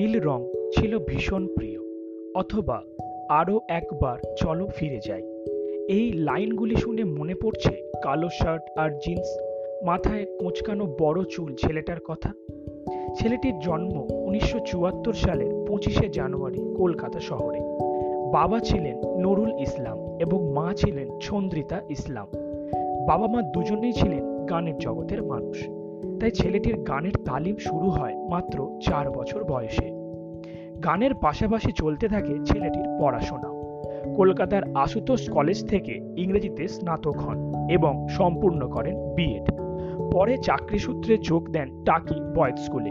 রং ছিল ভীষণ প্রিয়, অথবা আরও একবার চলো ফিরে যাই। এই লাইনগুলি শুনে মনে পড়ছে কালো শার্ট আর জিন্স, মাথায় কোঁচকানো বড় চুল ছেলেটার কথা। ছেলেটির জন্ম উনিশশো চুয়াত্তর সালের পঁচিশে জানুয়ারি কলকাতা শহরে। বাবা ছিলেন নুরুল ইসলাম এবং মা ছিলেন ছন্দ্রিতা ইসলাম। বাবা মা দুজনেই ছিলেন গানের জগতের মানুষ। তাই ছেলেটির গানের তালিম শুরু হয় মাত্র চার বছর বয়সে। গানের পাশাপাশি চলতে থাকে ছেলেটির পড়াশোনা। কলকাতার আশুতোষ কলেজ থেকে ইংরেজিতে স্নাতক হন এবং সম্পূর্ণ করেন বিএড পরে চাকরি সূত্রে যোগ দেন টাকি বয়েজ স্কুলে।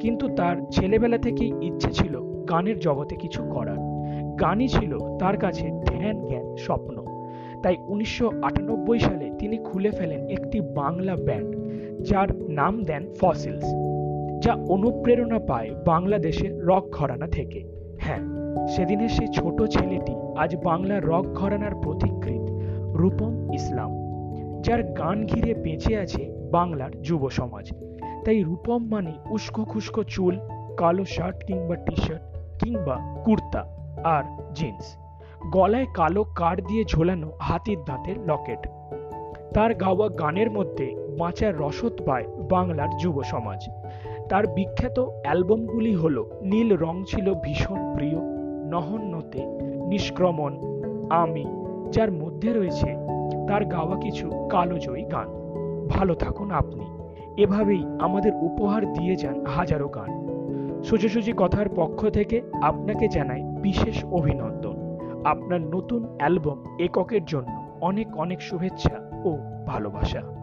কিন্তু তার ছেলেবেলা থেকেই ইচ্ছে ছিল গানের জগতে কিছু করার। গানই ছিল তার কাছে ধ্যান জ্ঞান স্বপ্ন। তাই উনিশশো আটানব্বই সালে তিনি খুলে ফেলেন একটি বাংলা ব্যান্ড। যার নাম দেন ফসিলস যা অনুপ্রেরণা পায় বাংলাদেশের রক ঘরানা থেকে। হ্যাঁ সেদিনের সেই ছোট ছেলেটি আজ বাংলা রক ঘরানার প্রতিকৃত রূপম ইসলাম, যার গান ঘিরে বেঁচে আছে বাংলার যুব সমাজ। তাই রূপম মানে উস্কো খুস্কো চুল, কালো শার্ট কিংবা টি শার্ট কিংবা কুর্তা আর জিন্স। গলায় কালো কাঠ দিয়ে ঝোলানো হাতির দাঁতের লকেট। তার গাওয়া গানের মধ্যে বাঁচার রসদ পায় বাংলার যুব সমাজ। তার বিখ্যাত অ্যালবামগুলি হল, নীল রং ছিল ভীষণ প্রিয় নহন্যতে নিষ্ক্রমণ, আমি, যার মধ্যে রয়েছে তার গাওয়া কিছু কালোজয়ী গান। ভালো থাকুন আপনি। এভাবেই আমাদের উপহার দিয়ে যান হাজারো গান। সোজাসুজি কথার পক্ষ থেকে আপনাকে জানাই বিশেষ অভিনন্দন। আপনার নতুন অ্যালবাম এককের জন্য অনেক অনেক শুভেচ্ছা ও ভালোবাসা।